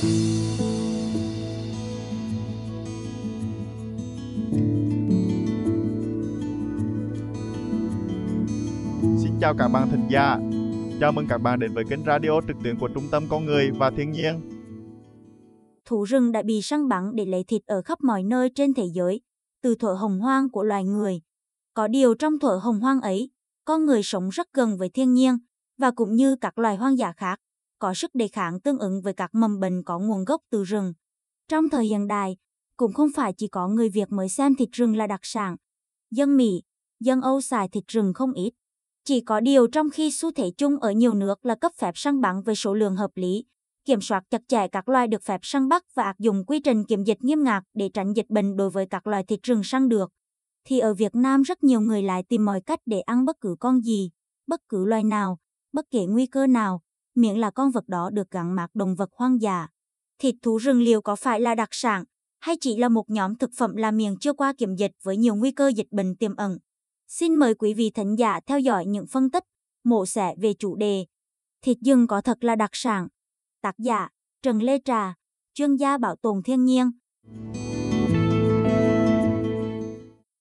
Xin chào các bạn thính giả. Chào mừng các bạn đến với kênh radio trực tuyến của Trung tâm Con Người và Thiên nhiên. Thú rừng đã bị săn bắn để lấy thịt ở khắp mọi nơi trên thế giới, từ thuở hồng hoang của loài người. Có điều trong thuở hồng hoang ấy, con người sống rất gần với thiên nhiên và cũng như các loài hoang dã khác, có sức đề kháng tương ứng với các mầm bệnh có nguồn gốc từ rừng. Trong thời hiện đại, cũng không phải chỉ có người Việt mới xem thịt rừng là đặc sản. Dân Mỹ, dân Âu xài thịt rừng không ít. Chỉ có điều trong khi xu thế chung ở nhiều nước là cấp phép săn bắn với số lượng hợp lý, kiểm soát chặt chẽ các loài được phép săn bắt và áp dụng quy trình kiểm dịch nghiêm ngặt để tránh dịch bệnh đối với các loài thịt rừng săn được, thì ở Việt Nam rất nhiều người lại tìm mọi cách để ăn bất cứ con gì, bất cứ loài nào, bất kể nguy cơ nào, miễn là con vật đó được gắn mác động vật hoang dã. Thịt thú rừng liệu có phải là đặc sản, hay chỉ là một nhóm thực phẩm làm miệng chưa qua kiểm dịch với nhiều nguy cơ dịch bệnh tiềm ẩn? Xin mời quý vị thính giả theo dõi những phân tích, mổ xẻ về chủ đề Thịt rừng có thật là đặc sản. Tác giả Trần Lê Trà, chuyên gia bảo tồn thiên nhiên.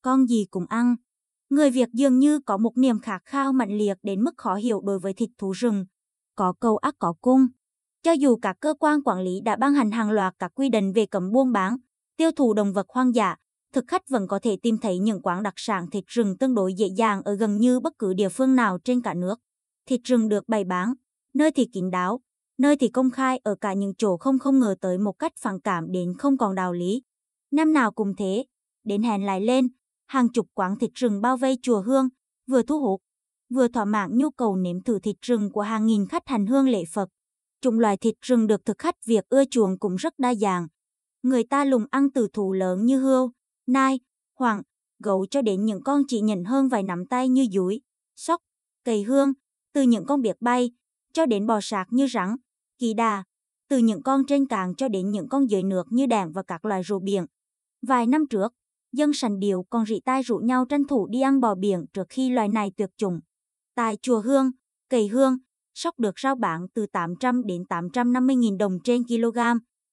Con gì cũng ăn. Người Việt dường như có một niềm khát khao mạnh liệt đến mức khó hiểu đối với thịt thú rừng. Có câu ác có cung. Cho dù các cơ quan quản lý đã ban hành hàng loạt các quy định về cấm buôn bán, tiêu thụ động vật hoang dã, thực khách vẫn có thể tìm thấy những quán đặc sản thịt rừng tương đối dễ dàng ở gần như bất cứ địa phương nào trên cả nước. Thịt rừng được bày bán, nơi thì kín đáo, nơi thì công khai ở cả những chỗ không không ngờ tới một cách phản cảm đến không còn đạo lý. Năm nào cũng thế, đến hèn lại lên, hàng chục quán thịt rừng bao vây chùa Hương, vừa thu hút, vừa thỏa mãn nhu cầu nếm thử thịt rừng của hàng nghìn khách hành hương lễ Phật. Chủng loài thịt rừng được thực khách Việt ưa chuộng cũng rất đa dạng. Người ta lùng ăn từ thú lớn như hươu, nai, hoàng, gấu cho đến những con chỉ nhận hơn vài nắm tay như dúi, sóc, cây hương, từ những con biệt bay, cho đến bò sạc như rắn, kỳ đà, từ những con trên càng cho đến những con dưới nước như đàn và các loài rùa biển. Vài năm trước, dân sành điệu còn rỉ tai rủ nhau tranh thủ đi ăn bò biển trước khi loài này tuyệt chủng. Tại chùa Hương, cây hương, sóc được rao bán từ 800 đến 850.000 đồng trên kg,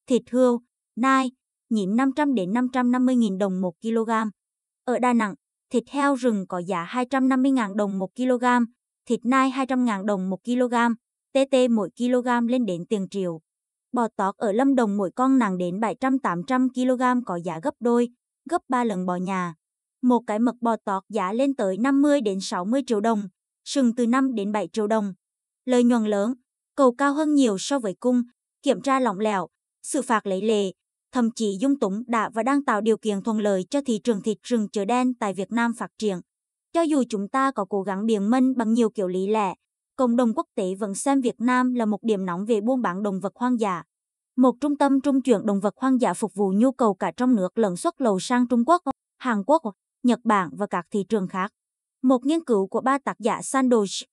thịt hươu, nai, nhím 500 đến 550.000 đồng 1 kg. Ở Đà Nẵng, thịt heo rừng có giá 250.000 đồng 1 kg, thịt nai 200.000 đồng 1 kg, TT mỗi kg lên đến tiền triệu. Bò tót ở Lâm Đồng mỗi con nặng đến 700-800 kg có giá gấp đôi, gấp 3 lần bò nhà. Một cái mực bò tót giá lên tới 50 đến 60 triệu đồng, sừng từ 5 đến 7 triệu đồng. Lợi nhuận lớn, cầu cao hơn nhiều so với cung, kiểm tra lỏng lẻo, xử phạt lấy lệ, thậm chí dung túng đã và đang tạo điều kiện thuận lợi cho thị trường thịt rừng chợ đen tại Việt Nam phát triển. Cho dù chúng ta có cố gắng biện minh bằng nhiều kiểu lý lẽ, cộng đồng quốc tế vẫn xem Việt Nam là một điểm nóng về buôn bán động vật hoang dã. Một trung tâm trung chuyển động vật hoang dã phục vụ nhu cầu cả trong nước lẫn xuất lậu sang Trung Quốc, Hàn Quốc, Nhật Bản và các thị trường khác. Một nghiên cứu của ba tác giả Sandoz,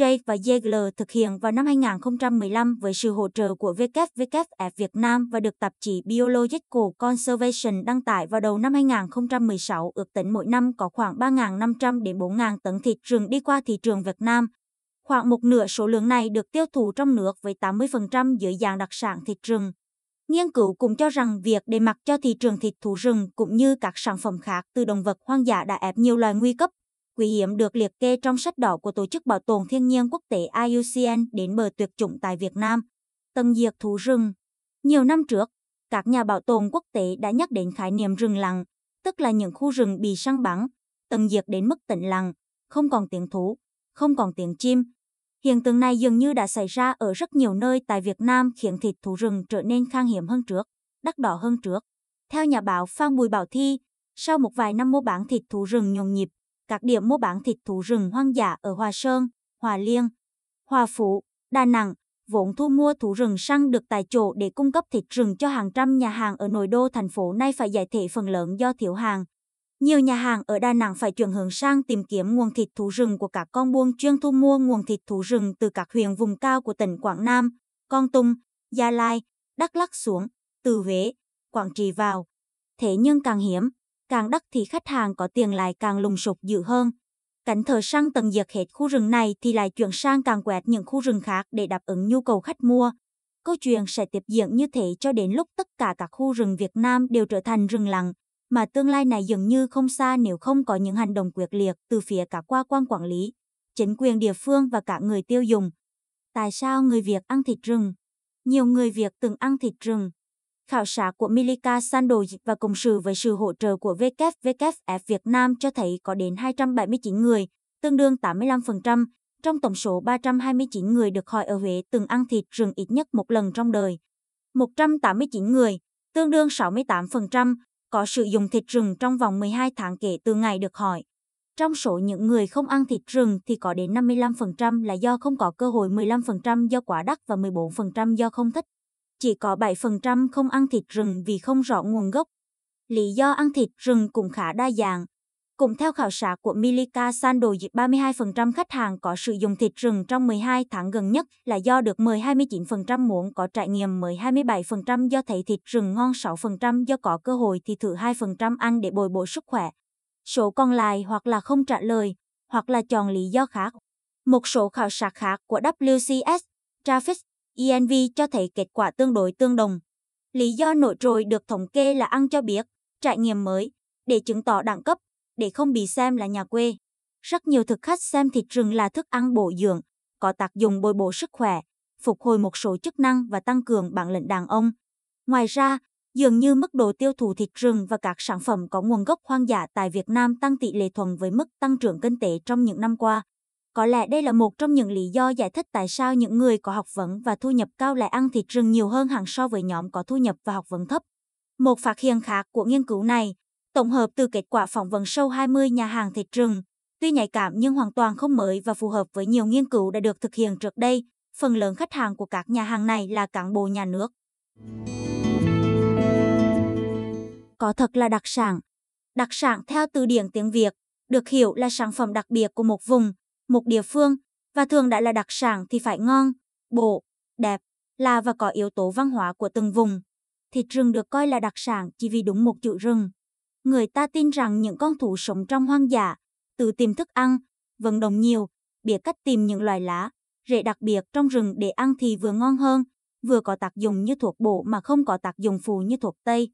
Jay và Ziegler thực hiện vào năm 2015 với sự hỗ trợ của WWF Việt Nam và được tạp chí Biological Conservation đăng tải vào đầu năm 2016 ước tính mỗi năm có khoảng 3.500 đến 4.000 tấn thịt rừng đi qua thị trường Việt Nam. Khoảng một nửa số lượng này được tiêu thụ trong nước với 80% dưới dạng đặc sản thịt rừng. Nghiên cứu cũng cho rằng việc để mặc cho thị trường thịt thú rừng cũng như các sản phẩm khác từ động vật hoang dã đã ép nhiều loài nguy cấp quý hiếm được liệt kê trong sách đỏ của Tổ chức Bảo tồn Thiên nhiên Quốc tế IUCN đến bờ tuyệt chủng tại Việt Nam. Tầng diệt thú rừng Nhiều năm trước, các nhà bảo tồn quốc tế đã nhắc đến khái niệm rừng lặng, tức là những khu rừng bị săn bắn, tầng diệt đến mức tĩnh lặng, không còn tiếng thú, không còn tiếng chim. Hiện tượng này dường như đã xảy ra ở rất nhiều nơi tại Việt Nam khiến thịt thú rừng trở nên khan hiếm hơn trước, đắt đỏ hơn trước. Theo nhà báo Phan Bùi Bảo Thi, sau một vài năm mua bán thịt thú rừng nhộn nhịp, các điểm mua bán thịt thú rừng hoang dã ở Hòa Sơn, Hòa Liên, Hòa Phú, Đà Nẵng, vốn thu mua thú rừng săn được tại chỗ để cung cấp thịt rừng cho hàng trăm nhà hàng ở nội đô thành phố nay phải giải thể phần lớn do thiếu hàng. Nhiều nhà hàng ở Đà Nẵng phải chuyển hướng sang tìm kiếm nguồn thịt thú rừng của các con buôn chuyên thu mua nguồn thịt thú rừng từ các huyện vùng cao của tỉnh Quảng Nam, Con Tum, Gia Lai, Đắk Lắc xuống, từ Huế, Quảng Trị vào. Thế nhưng càng hiếm, càng đắt thì khách hàng có tiền lại càng lùng sục dữ hơn. Cảnh thờ săn tận diệt hết khu rừng này thì lại chuyển sang càng quẹt những khu rừng khác để đáp ứng nhu cầu khách mua. câu chuyện sẽ tiếp diễn như thế cho đến lúc tất cả các khu rừng Việt Nam đều trở thành rừng lặng, mà tương lai này dường như không xa nếu không có những hành động quyết liệt từ phía cả qua quan quản lý, chính quyền địa phương và cả người tiêu dùng. Tại sao người Việt ăn thịt rừng? Nhiều người Việt từng ăn thịt rừng. Khảo sát của Milika Sandoj và cộng sự với sự hỗ trợ của WWF Việt Nam cho thấy có đến 279 người, tương đương 85%, trong tổng số 329 người được hỏi ở Huế từng ăn thịt rừng ít nhất một lần trong đời. 189 người, tương đương 68%, có sử dụng thịt rừng trong vòng 12 tháng kể từ ngày được hỏi. Trong số những người không ăn thịt rừng thì có đến 55% là do không có cơ hội, 15% do quá đắt và 14% do không thích. Chỉ có 7% không ăn thịt rừng vì không rõ nguồn gốc. Lý do ăn thịt rừng cũng khá đa dạng. Cũng theo khảo sát của Milika Sando, 32% khách hàng có sử dụng thịt rừng trong 12 tháng gần nhất là do được mời 29% muốn có trải nghiệm mới 27% do thấy thịt rừng ngon 6% do có cơ hội thì thử 2% ăn để bồi bổ sức khỏe. Số còn lại hoặc là không trả lời, hoặc là chọn lý do khác. Một số khảo sát khác của WCS, Traffic, ENV cho thấy kết quả tương đối tương đồng. Lý do nổi trội được thống kê là ăn cho biết, trải nghiệm mới, để chứng tỏ đẳng cấp, để không bị xem là nhà quê. Rất nhiều thực khách xem thịt rừng là thức ăn bổ dưỡng, có tác dụng bồi bổ sức khỏe, phục hồi một số chức năng và tăng cường bản lĩnh đàn ông. Ngoài ra, dường như mức độ tiêu thụ thịt rừng và các sản phẩm có nguồn gốc hoang dã tại Việt Nam tăng tỷ lệ thuận với mức tăng trưởng kinh tế trong những năm qua. Có lẽ đây là một trong những lý do giải thích tại sao những người có học vấn và thu nhập cao lại ăn thịt rừng nhiều hơn hẳn so với nhóm có thu nhập và học vấn thấp. Một phát hiện khác của nghiên cứu này Tổng hợp từ kết quả phỏng vấn sâu 20 nhà hàng thịt rừng, tuy nhạy cảm nhưng hoàn toàn không mới và phù hợp với nhiều nghiên cứu đã được thực hiện trước đây, phần lớn khách hàng của các nhà hàng này là cán bộ nhà nước. Có thật là đặc sản. Đặc sản theo từ điển tiếng Việt, được hiểu là sản phẩm đặc biệt của một vùng, một địa phương, và thường đã là đặc sản thì phải ngon, bổ, đẹp, là và có yếu tố văn hóa của từng vùng. Thịt rừng được coi là đặc sản chỉ vì đúng một chữ rừng. Người ta tin rằng những con thú sống trong hoang dã, tự tìm thức ăn, vận động nhiều, biết cách tìm những loài lá, rễ đặc biệt trong rừng để ăn thì vừa ngon hơn, vừa có tác dụng như thuộc bổ mà không có tác dụng phụ như thuộc tây.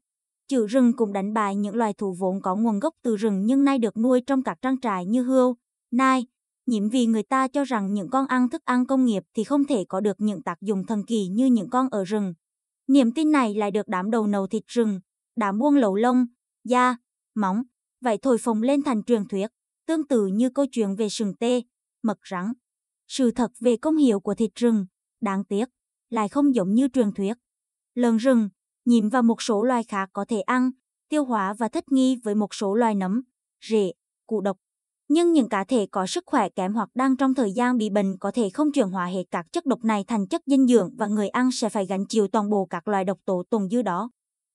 Chữ rừng cũng đánh bại những loài thú vốn có nguồn gốc từ rừng nhưng nay được nuôi trong các trang trại như hươu, nai, nhiễm vì người ta cho rằng những con ăn thức ăn công nghiệp thì không thể có được những tác dụng thần kỳ như những con ở rừng. Niềm tin này lại được đám đầu nầu thịt rừng, đám buông lẩu lông, da, móng, vậy thổi phồng lên thành truyền thuyết, tương tự như câu chuyện về sừng tê, mật rắn. Sự thật về công hiệu của thịt rừng, đáng tiếc, lại không giống như truyền thuyết. Lợn rừng, nhím và một số loài khác có thể ăn, tiêu hóa và thích nghi với một số loài nấm, rễ, cụ độc. Nhưng những cá thể có sức khỏe kém hoặc đang trong thời gian bị bệnh có thể không chuyển hóa hết các chất độc này thành chất dinh dưỡng và người ăn sẽ phải gánh chịu toàn bộ các loại độc tố tồn dư đó.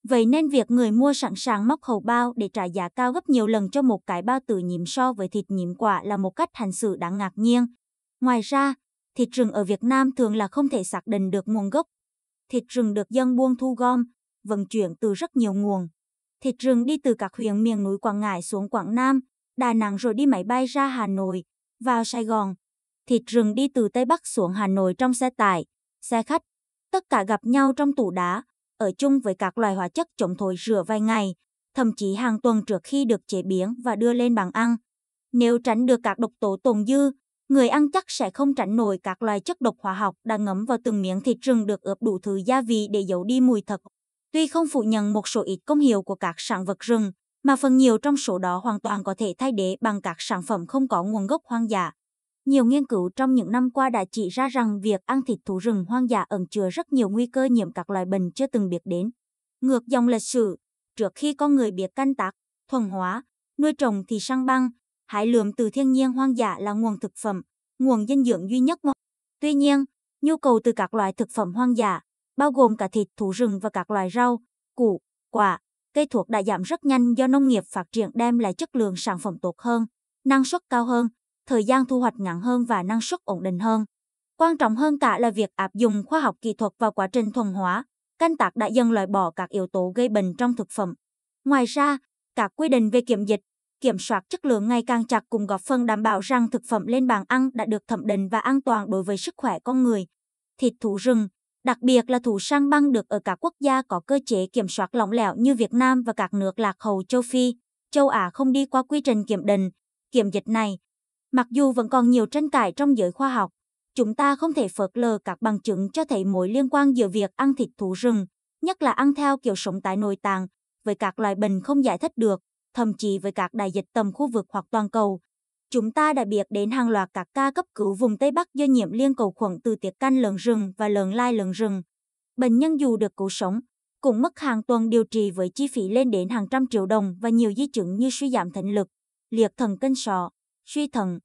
Vậy nên việc người mua sẵn sàng móc hầu bao để trả giá cao gấp nhiều lần cho một cái bao tử nhiễm so với thịt nhiễm quả là một cách hành xử đáng ngạc nhiên. Ngoài ra, thịt rừng ở Việt Nam thường là không thể xác định được nguồn gốc. Thịt rừng được dân buôn thu gom, vận chuyển từ rất nhiều nguồn. Thịt rừng đi từ các huyện miền núi Quảng Ngãi xuống Quảng Nam, Đà Nẵng rồi đi máy bay ra Hà Nội, vào Sài Gòn. Thịt rừng đi từ Tây Bắc xuống Hà Nội trong xe tải, xe khách. Tất cả gặp nhau trong tủ đá, ở chung với các loài hóa chất chống thối rửa vài ngày, thậm chí hàng tuần trước khi được chế biến và đưa lên bàn ăn. Nếu tránh được các độc tố tồn dư, người ăn chắc sẽ không tránh nổi các loài chất độc hóa học đã ngấm vào từng miếng thịt rừng được ướp đủ thứ gia vị để giấu đi mùi thật. Tuy không phủ nhận một số ít công hiệu của các sản vật rừng, mà phần nhiều trong số đó hoàn toàn có thể thay thế bằng các sản phẩm không có nguồn gốc hoang dã. Nhiều nghiên cứu trong những năm qua đã chỉ ra rằng việc ăn thịt thú rừng hoang dã ẩn chứa rất nhiều nguy cơ nhiễm các loại bệnh chưa từng biết đến. Ngược dòng lịch sử, trước khi con người biết canh tác, thuần hóa, nuôi trồng thì săn băng, hái lượm từ thiên nhiên hoang dã là nguồn thực phẩm, nguồn dinh dưỡng duy nhất. Tuy nhiên, nhu cầu từ các loại thực phẩm hoang dã, bao gồm cả thịt thú rừng và các loại rau, củ, quả, cây thuộc đã giảm rất nhanh do nông nghiệp phát triển đem lại chất lượng sản phẩm tốt hơn, năng suất cao hơn, thời gian thu hoạch ngắn hơn và năng suất ổn định hơn. Quan trọng hơn cả là việc áp dụng khoa học kỹ thuật vào quá trình thuần hóa, canh tác đã dần loại bỏ các yếu tố gây bệnh trong thực phẩm. Ngoài ra, các quy định về kiểm dịch, kiểm soát chất lượng ngày càng chặt cùng góp phần đảm bảo rằng thực phẩm lên bàn ăn đã được thẩm định và an toàn đối với sức khỏe con người. Thịt thú rừng, đặc biệt là thú săn băng được ở các quốc gia có cơ chế kiểm soát lỏng lẻo như Việt Nam và các nước lạc hậu châu Phi, châu Á không đi qua quy trình kiểm định, kiểm dịch này. Mặc dù vẫn còn nhiều tranh cãi trong giới khoa học, chúng ta không thể phớt lờ các bằng chứng cho thấy mối liên quan giữa việc ăn thịt thú rừng, nhất là ăn theo kiểu sống tại nội tạng, với các loài bệnh không giải thích được, thậm chí với các đại dịch tầm khu vực hoặc toàn cầu. Chúng ta đã biết đến hàng loạt các ca cấp cứu vùng Tây Bắc do nhiễm liên cầu khuẩn từ tiệc canh lợn rừng và lợn lai lợn rừng. Bệnh nhân dù được cứu sống, cũng mất hàng tuần điều trị với chi phí lên đến hàng trăm triệu đồng và nhiều di chứng như suy giảm thính lực, liệt thần kinh sọ, suy thận.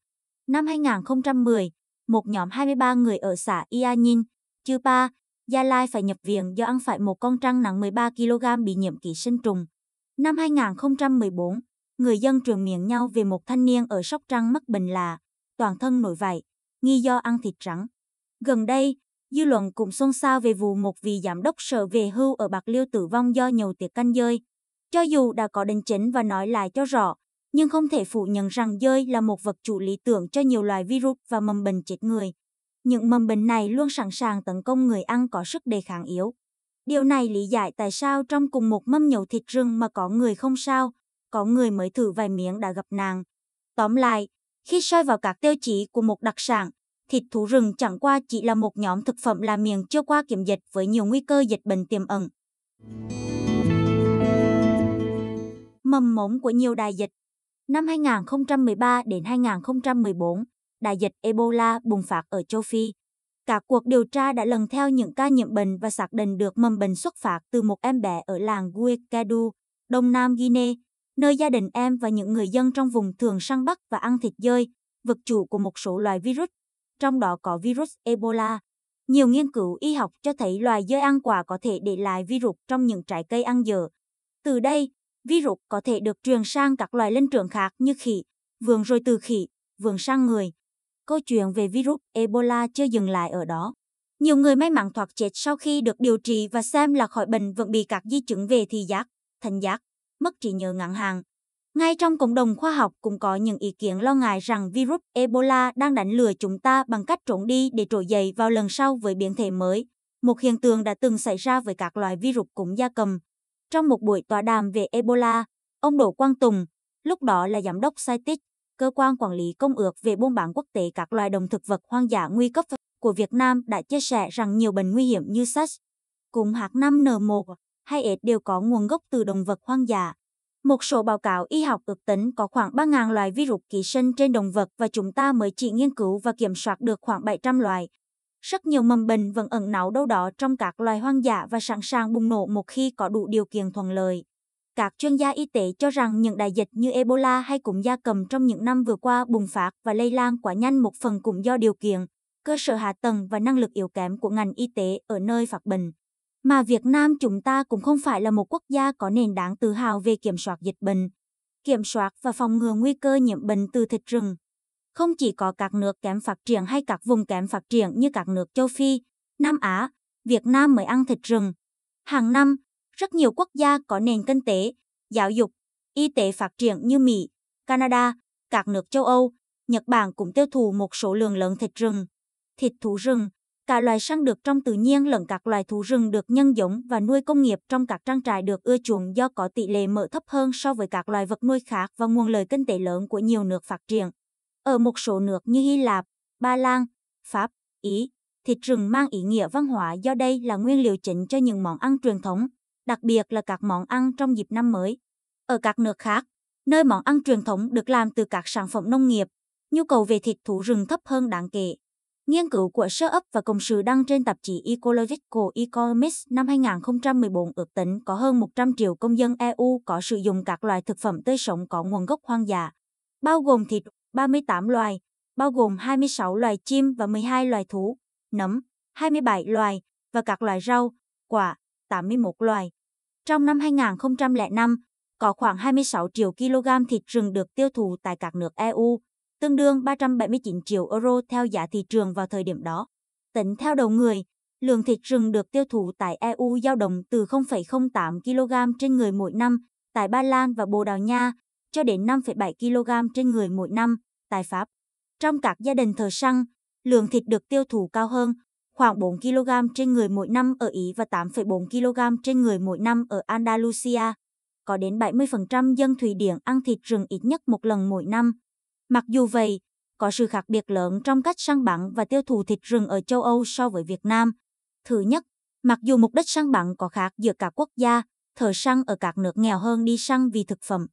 Năm 2010, một nhóm 23 người ở xã Ia Nhin, Chư Pa, Gia Lai phải nhập viện do ăn phải một con trăng nặng 13 kg bị nhiễm ký sinh trùng. Năm 2014, người dân truyền miệng nhau về một thanh niên ở Sóc Trăng mắc bệnh lạ, toàn thân nổi vảy, nghi do ăn thịt rắn. Gần đây, dư luận cũng xôn xao về vụ một vị giám đốc sở về hưu ở Bạc Liêu tử vong do nhậu tiệc canh dơi. Cho dù đã có đính chính và nói lại cho rõ, nhưng không thể phủ nhận rằng dơi là một vật chủ lý tưởng cho nhiều loài virus và mầm bệnh chết người. Những mầm bệnh này luôn sẵn sàng tấn công người ăn có sức đề kháng yếu. Điều này lý giải tại sao trong cùng một mâm nhậu thịt rừng mà có người không sao, có người mới thử vài miếng đã gặp nàng. Tóm lại, khi soi vào các tiêu chí của một đặc sản, thịt thú rừng chẳng qua chỉ là một nhóm thực phẩm là miệng chưa qua kiểm dịch với nhiều nguy cơ dịch bệnh tiềm ẩn. Mầm mống của nhiều đại dịch Năm 2013 đến 2014, đại dịch Ebola bùng phát ở châu Phi. Các cuộc điều tra đã lần theo những ca nhiễm bệnh và xác định được mầm bệnh xuất phát từ một em bé ở làng Guekadu, Đông Nam Guinea, nơi gia đình em và những người dân trong vùng thường săn bắt và ăn thịt dơi, vật chủ của một số loài virus, trong đó có virus Ebola. Nhiều nghiên cứu y học cho thấy loài dơi ăn quả có thể để lại virus trong những trái cây ăn dở. Từ đây, virus có thể được truyền sang các loài linh trưởng khác như khỉ, vườn rồi từ khỉ, vườn sang người. Câu chuyện về virus Ebola chưa dừng lại ở đó. Nhiều người may mắn thoát chết sau khi được điều trị và xem là khỏi bệnh vẫn bị các di chứng về thị giác, thành giác, mất trí nhớ ngắn hạn. Ngay trong cộng đồng khoa học cũng có những ý kiến lo ngại rằng virus Ebola đang đánh lừa chúng ta bằng cách trốn đi để trỗi dậy vào lần sau với biến thể mới. Một hiện tượng đã từng xảy ra với các loài virus cúm gia cầm. Trong một buổi tọa đàm về Ebola, ông Đỗ Quang Tùng, lúc đó là giám đốc CITES, cơ quan quản lý công ước về buôn bán quốc tế các loài động thực vật hoang dã nguy cấp của Việt Nam đã chia sẻ rằng nhiều bệnh nguy hiểm như SARS, cúm H5N1 hay AIDS đều có nguồn gốc từ động vật hoang dã. Một số báo cáo y học ước tính có khoảng 3.000 loài virus ký sinh trên động vật và chúng ta mới chỉ nghiên cứu và kiểm soát được khoảng 700 loài. Rất nhiều mầm bệnh vẫn ẩn náu đâu đó trong các loài hoang dã và sẵn sàng bùng nổ một khi có đủ điều kiện thuận lợi. Các chuyên gia y tế cho rằng những đại dịch như Ebola hay cúm gia cầm trong những năm vừa qua bùng phát và lây lan quá nhanh một phần cũng do điều kiện, cơ sở hạ tầng và năng lực yếu kém của ngành y tế ở nơi phát bệnh. Mà Việt Nam chúng ta cũng không phải là một quốc gia có nền đáng tự hào về kiểm soát dịch bệnh, kiểm soát và phòng ngừa nguy cơ nhiễm bệnh từ thịt rừng. Không chỉ có các nước kém phát triển hay các vùng kém phát triển như các nước châu Phi, Nam Á, Việt Nam mới ăn thịt rừng. Hàng năm, rất nhiều quốc gia có nền kinh tế, giáo dục, y tế phát triển như Mỹ, Canada, các nước châu Âu, Nhật Bản cũng tiêu thụ một số lượng lớn thịt rừng. Thịt thú rừng, cả loài săn được trong tự nhiên lẫn các loài thú rừng được nhân giống và nuôi công nghiệp trong các trang trại được ưa chuộng do có tỷ lệ mỡ thấp hơn so với các loài vật nuôi khác và nguồn lợi kinh tế lớn của nhiều nước phát triển. Ở một số nước như Hy Lạp, Ba Lan, Pháp, Ý, thịt rừng mang ý nghĩa văn hóa do đây là nguyên liệu chính cho những món ăn truyền thống, đặc biệt là các món ăn trong dịp năm mới. Ở các nước khác, nơi món ăn truyền thống được làm từ các sản phẩm nông nghiệp, nhu cầu về thịt thú rừng thấp hơn đáng kể. Nghiên cứu của Sơ ấp và Cộng sự đăng trên tạp chí Ecological Economics năm 2014 ước tính có hơn 100 triệu công dân EU có sử dụng các loại thực phẩm tươi sống có nguồn gốc hoang dã, bao gồm thịt 38 loài, bao gồm 26 loài chim và 12 loài thú, nấm, 27 loài và các loài rau, quả, 81 loài. Trong năm 2005, có khoảng 26 triệu kg thịt rừng được tiêu thụ tại các nước EU, tương đương 379 triệu euro theo giá thị trường vào thời điểm đó. Tính theo đầu người, lượng thịt rừng được tiêu thụ tại EU dao động từ 0,08 kg trên người mỗi năm tại Ba Lan và Bồ Đào Nha cho đến 5,7 kg trên người mỗi năm tại Pháp. Trong các gia đình thờ săn, lượng thịt được tiêu thụ cao hơn, khoảng 4 kg trên người mỗi năm ở Ý và 8,4 kg trên người mỗi năm ở Andalusia. Có đến 70% dân Thụy Điển ăn thịt rừng ít nhất một lần mỗi năm. Mặc dù vậy, có sự khác biệt lớn trong cách săn bắn và tiêu thụ thịt rừng ở châu Âu so với Việt Nam. Thứ nhất, mặc dù mục đích săn bắn có khác giữa các quốc gia, thợ săn ở các nước nghèo hơn đi săn vì thực phẩm.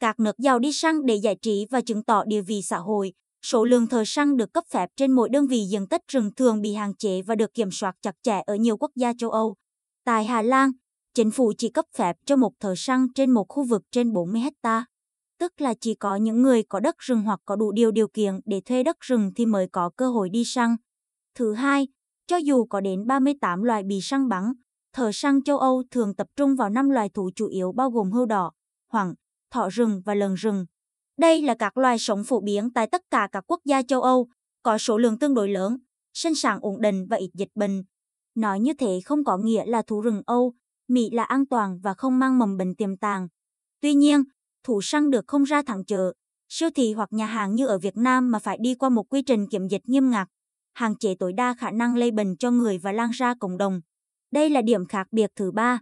Các nước giàu đi săn để giải trí và chứng tỏ địa vị xã hội, số lượng thợ săn được cấp phép trên mỗi đơn vị diện tích rừng thường bị hạn chế và được kiểm soát chặt chẽ ở nhiều quốc gia châu Âu. Tại Hà Lan, chính phủ chỉ cấp phép cho một thợ săn trên một khu vực trên 40 hectare. Tức là chỉ có những người có đất rừng hoặc có đủ điều điều kiện để thuê đất rừng thì mới có cơ hội đi săn. Thứ hai, cho dù có đến 38 loài bị săn bắn, thợ săn châu Âu thường tập trung vào 5 loài thú chủ yếu bao gồm hươu đỏ, hoảng, thỏ rừng và lợn rừng. Đây là các loài sống phổ biến tại tất cả các quốc gia châu Âu, có số lượng tương đối lớn, sinh sản ổn định và ít dịch bệnh. Nói như thế không có nghĩa là thú rừng Âu, Mỹ là an toàn và không mang mầm bệnh tiềm tàng. Tuy nhiên, Thủ săn được không ra thẳng chợ, siêu thị hoặc nhà hàng như ở Việt Nam mà phải đi qua một quy trình kiểm dịch nghiêm ngặt, hạn chế tối đa khả năng lây bệnh cho người và lan ra cộng đồng. Đây là điểm khác biệt thứ ba.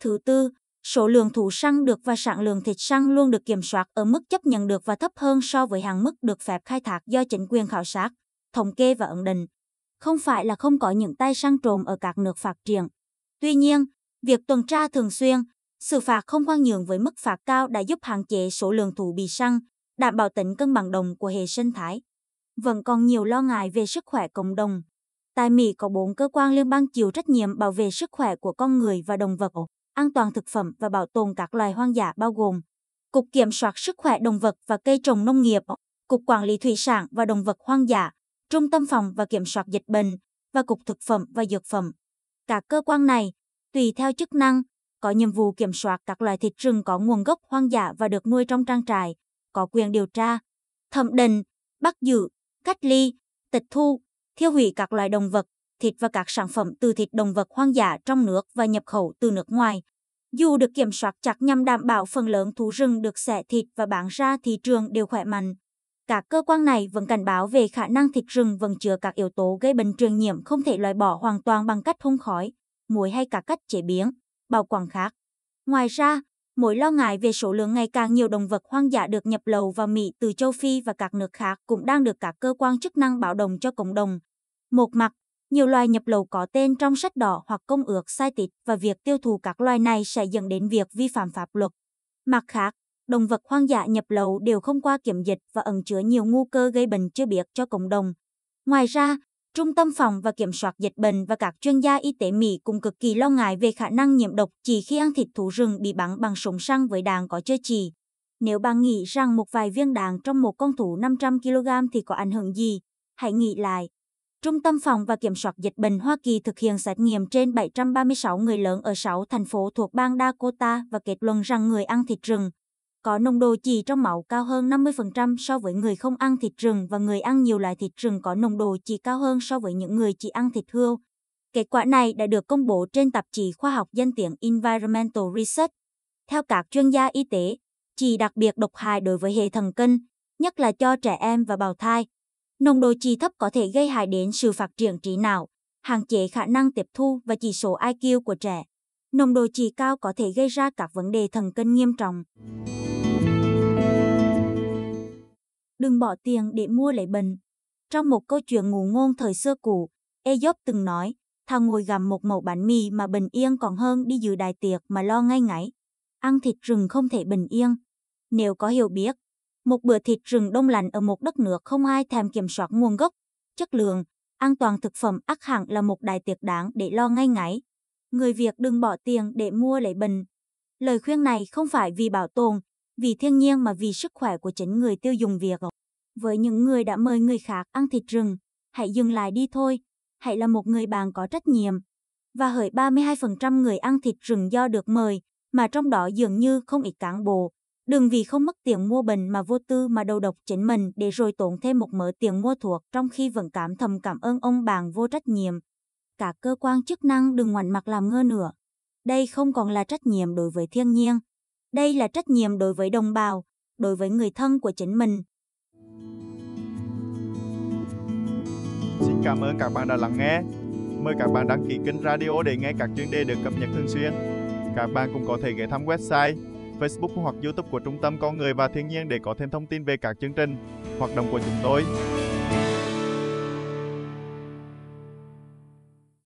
Thứ tư, số lượng thủ săn được và sản lượng thịt săn luôn được kiểm soát ở mức chấp nhận được và thấp hơn so với hàng mức được phép khai thác do chính quyền khảo sát, thống kê và ẩn định. Không phải là không có những tay săn trộm ở các nước phát triển. Tuy nhiên, việc tuần tra thường xuyên, sự phạt không khoan nhượng với mức phạt cao đã giúp hạn chế số lượng thú bị săn, đảm bảo tính cân bằng đồng của hệ sinh thái. Vẫn còn nhiều lo ngại về sức khỏe cộng đồng. Tại Mỹ có bốn cơ quan liên bang chịu trách nhiệm bảo vệ sức khỏe của con người và động vật, an toàn thực phẩm và bảo tồn các loài hoang dã bao gồm Cục Kiểm soát Sức khỏe Động vật và Cây trồng Nông nghiệp, Cục Quản lý Thủy sản và Động vật Hoang dã, Trung tâm Phòng và Kiểm soát Dịch bệnh và Cục Thực phẩm và Dược phẩm. Các cơ quan này, tùy theo chức năng, có nhiệm vụ kiểm soát các loài thịt rừng có nguồn gốc hoang dã và được nuôi trong trang trại, có quyền điều tra, thẩm định, bắt giữ, cách ly, tịch thu, thiêu hủy các loài động vật, thịt và các sản phẩm từ thịt động vật hoang dã trong nước và nhập khẩu từ nước ngoài. Dù được kiểm soát chặt nhằm đảm bảo phần lớn thú rừng được xẻ thịt và bán ra thị trường đều khỏe mạnh. Các cơ quan này vẫn cảnh báo về khả năng thịt rừng vẫn chứa các yếu tố gây bệnh truyền nhiễm không thể loại bỏ hoàn toàn bằng cách hun khói, muối hay cả cách chế biến, bảo quản khác. Ngoài ra, mối lo ngại về số lượng ngày càng nhiều động vật hoang dã được nhập lậu vào Mỹ từ châu Phi và các nước khác cũng đang được các cơ quan chức năng báo động cho cộng đồng. Một mặt, nhiều loài nhập lậu có tên trong sách đỏ hoặc công ước sai tịch và việc tiêu thụ các loài này sẽ dẫn đến việc vi phạm pháp luật. Mặt khác, động vật hoang dã nhập lậu đều không qua kiểm dịch và ẩn chứa nhiều nguy cơ gây bệnh chưa biết cho cộng đồng. Ngoài ra, Trung tâm phòng và kiểm soát dịch bệnh và các chuyên gia y tế Mỹ cũng cực kỳ lo ngại về khả năng nhiễm độc chỉ khi ăn thịt thú rừng bị bắn bằng súng săn với đạn có chơi chỉ. Nếu bạn nghĩ rằng một vài viên đạn trong một con thú 500 kg thì có ảnh hưởng gì, hãy nghĩ lại. Trung tâm phòng và kiểm soát dịch bệnh Hoa Kỳ thực hiện xét nghiệm trên 736 người lớn ở 6 thành phố thuộc bang Dakota và kết luận rằng người ăn thịt rừng có nồng độ chỉ trong máu cao hơn 50% so với người không ăn thịt rừng và người ăn nhiều loại thịt rừng có nồng độ chỉ cao hơn so với những người chỉ ăn thịt hươu. Kết quả này đã được công bố trên tạp chí khoa học danh tiếng Environmental Research. Theo các chuyên gia y tế, chỉ đặc biệt độc hại đối với hệ thần kinh, nhất là cho trẻ em và bào thai. Nồng độ chỉ thấp có thể gây hại đến sự phát triển trí não, hạn chế khả năng tiếp thu và chỉ số IQ của trẻ. Nồng độ chỉ cao có thể gây ra các vấn đề thần kinh nghiêm trọng. Đừng bỏ tiền để mua lấy bệnh. Trong một câu chuyện ngụ ngôn thời xưa cũ, Aesop từng nói, Thằng ngồi gặm một mẩu bánh mì mà bình yên còn hơn đi dự đại tiệc mà lo ngay ngáy. Ăn thịt rừng không thể bình yên. Nếu có hiểu biết, một bữa thịt rừng đông lạnh ở một đất nước không ai thèm kiểm soát nguồn gốc, chất lượng, an toàn thực phẩm ắt hẳn là một đại tiệc đáng để lo ngay ngáy. Người Việt đừng bỏ tiền để mua lấy bình. Lời khuyên này không phải vì bảo tồn, vì thiên nhiên mà vì sức khỏe của chính người tiêu dùng Việt. Với những người đã mời người khác ăn thịt rừng, hãy dừng lại đi thôi, hãy là một người bạn có trách nhiệm. Và hỡi 32% người ăn thịt rừng do được mời, mà trong đó dường như không ít cán bộ. Đừng vì không mất tiền mua bệnh mà vô tư mà đầu độc chính mình để rồi tốn thêm một mớ tiền mua thuốc trong khi vẫn cảm thầm cảm ơn ông bạn vô trách nhiệm. Cả cơ quan chức năng đừng ngoảnh mặt làm ngơ nữa. Đây không còn là trách nhiệm đối với thiên nhiên, đây là trách nhiệm đối với đồng bào, đối với người thân của chính mình. Xin cảm ơn các bạn đã lắng nghe. mời các bạn đăng ký kênh radio để nghe các chuyên đề được cập nhật thường xuyên. Các bạn cũng có thể ghé thăm website, Facebook hoặc YouTube của Trung tâm Con người và Thiên nhiên để có thêm thông tin về các chương trình, hoạt động của chúng tôi.